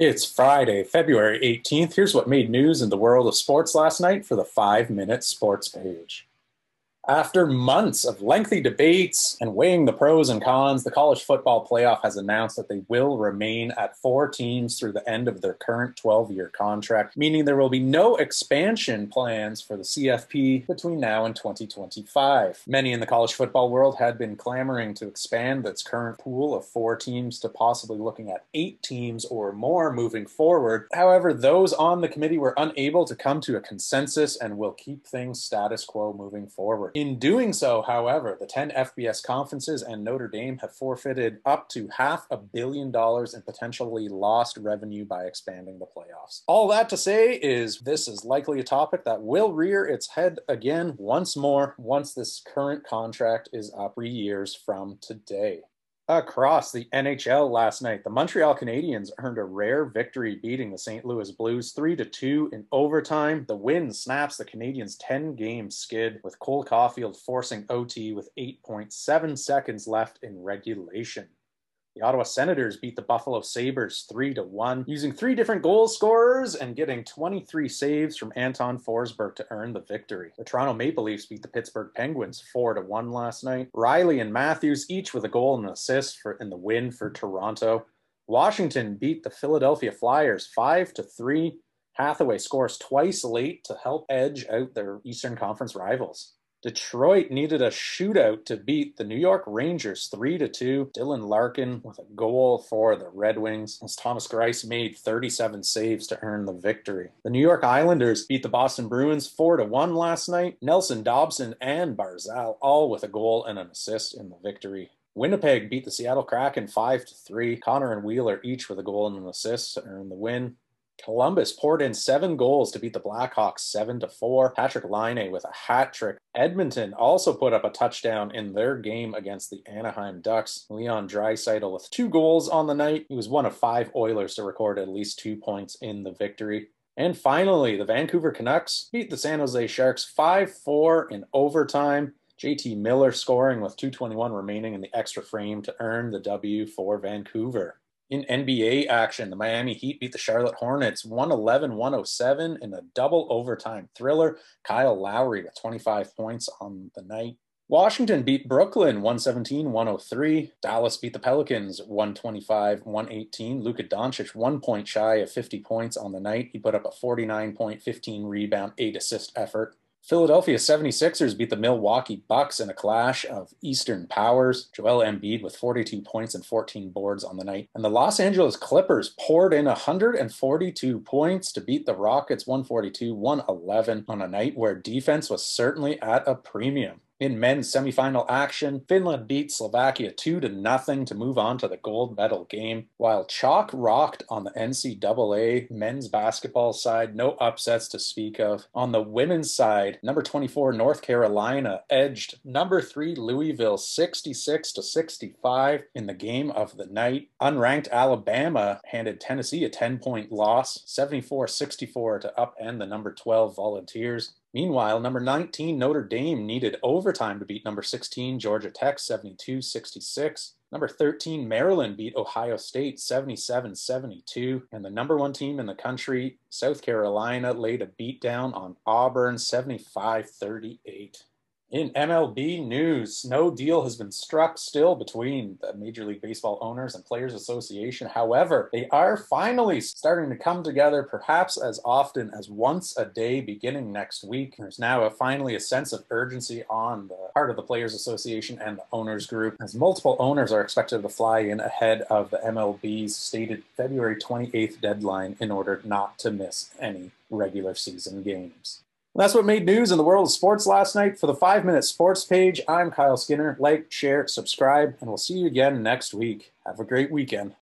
It's Friday, February 18th. Here's what made news in the world of sports last night for the five minute sports page. After months of lengthy debates and weighing the pros and cons, the college football playoff has announced that they will remain at four teams through the end of their current 12 year contract, meaning there will be no expansion plans for the CFP between now and 2025. Many in the college football world had been clamoring to expand its current pool of four teams to possibly looking at eight teams or more moving forward. However, those on the committee were unable to come to a consensus and will keep things status quo moving forward. In doing so, however, the 10 FBS conferences and Notre Dame have forfeited up to half a billion dollars in potentially lost revenue by expanding the playoffs. All that to say is this is likely a topic that will rear its head again once more once this current contract is up three years from today across the NHL last night. The Montreal Canadiens earned a rare victory beating the St. Louis Blues 3 to 2 in overtime. The win snaps the Canadiens' 10-game skid with Cole Caufield forcing OT with 8.7 seconds left in regulation. The Ottawa Senators beat the Buffalo Sabres 3 to 1, using three different goal scorers and getting 23 saves from Anton Forsberg to earn the victory. The Toronto Maple Leafs beat the Pittsburgh Penguins 4 to 1 last night. Rielly and Matthews each with a goal and an assist for in the win for Toronto. Washington beat the Philadelphia Flyers 5 to 3. Hathaway scores twice late to help edge out their Eastern Conference rivals. Detroit needed a shootout to beat the New York Rangers 3 to 2. Dylan Larkin with a goal for the Red Wings as Thomas Greiss made 37 saves to earn the victory. The New York Islanders beat the Boston Bruins 4 to 1 last night. Nelson Dobson and Barzal all with a goal and an assist in the victory. Winnipeg beat the Seattle Kraken 5 to 3. Connor and Wheeler each with a goal and an assist to earn the win. Columbus poured in seven goals to beat the Blackhawks seven to four. Patrick Laine with a hat trick. Edmonton also put up a touchdown in their game against the Anaheim Ducks. Leon Draisaitl with two goals on the night. He was one of five Oilers to record at least two points in the victory. And finally, the Vancouver Canucks beat the San Jose Sharks 5 4 in overtime. JT Miller scoring with 221 remaining in the extra frame to earn the W for Vancouver. In NBA action, the Miami Heat beat the Charlotte Hornets 111 107 in a double overtime thriller. Kyle Lowry with 25 points on the night. Washington beat Brooklyn 117 103. Dallas beat the Pelicans 125 118. Luka Doncic one point shy of 50 points on the night. He put up a 49 point, 15 rebound, 8 assist effort. Philadelphia 76ers beat the Milwaukee Bucks in a clash of Eastern powers. Joel Embiid with 42 points and 14 boards on the night. And the Los Angeles Clippers poured in 142 points to beat the Rockets 142 111 on a night where defense was certainly at a premium. In men's semifinal action, Finland beat Slovakia 2 to nothing to move on to the gold medal game, while chalk rocked on the NCAA men's basketball side, no upsets to speak of. On the women's side, number 24 North Carolina edged number 3 Louisville 66 to 65 in the game of the night. Unranked Alabama handed Tennessee a 10-point loss, 74-64 to upend the number 12 Volunteers. Meanwhile, number 19 Notre Dame needed overtime to beat number 16 Georgia Tech 72 66. Number 13 Maryland beat Ohio State 77 72. And the number one team in the country, South Carolina, laid a beatdown on Auburn 75 38. In MLB news, no deal has been struck still between the Major League Baseball Owners and Players Association. However, they are finally starting to come together, perhaps as often as once a day beginning next week. There's now a, finally a sense of urgency on the part of the Players Association and the Owners Group, as multiple owners are expected to fly in ahead of the MLB's stated February 28th deadline in order not to miss any regular season games. That's what made news in the world of sports last night. For the five minute sports page, I'm Kyle Skinner. Like, share, subscribe, and we'll see you again next week. Have a great weekend.